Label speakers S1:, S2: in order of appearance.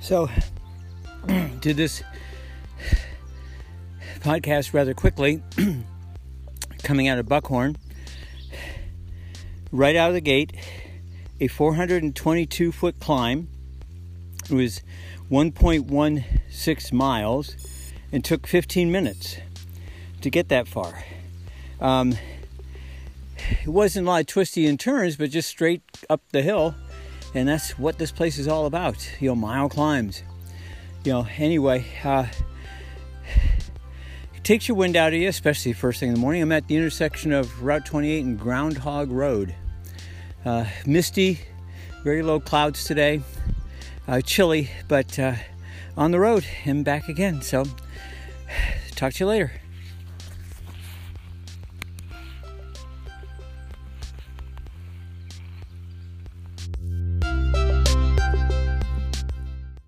S1: So, did this podcast rather quickly, coming out of Buckhorn. Right out of the gate, a 422 foot climb. It was 1.16 miles and took 15 minutes to get that far. Um, it wasn't a lot of twisty and turns, but just straight up the hill, and that's what this place is all about. You know, mile climbs. You know, anyway, uh, it takes your wind out of you, especially first thing in the morning. I'm at the intersection of Route 28 and Groundhog Road. Uh, misty, very low clouds today, uh, chilly, but uh, on the road and back again. So, talk to you later.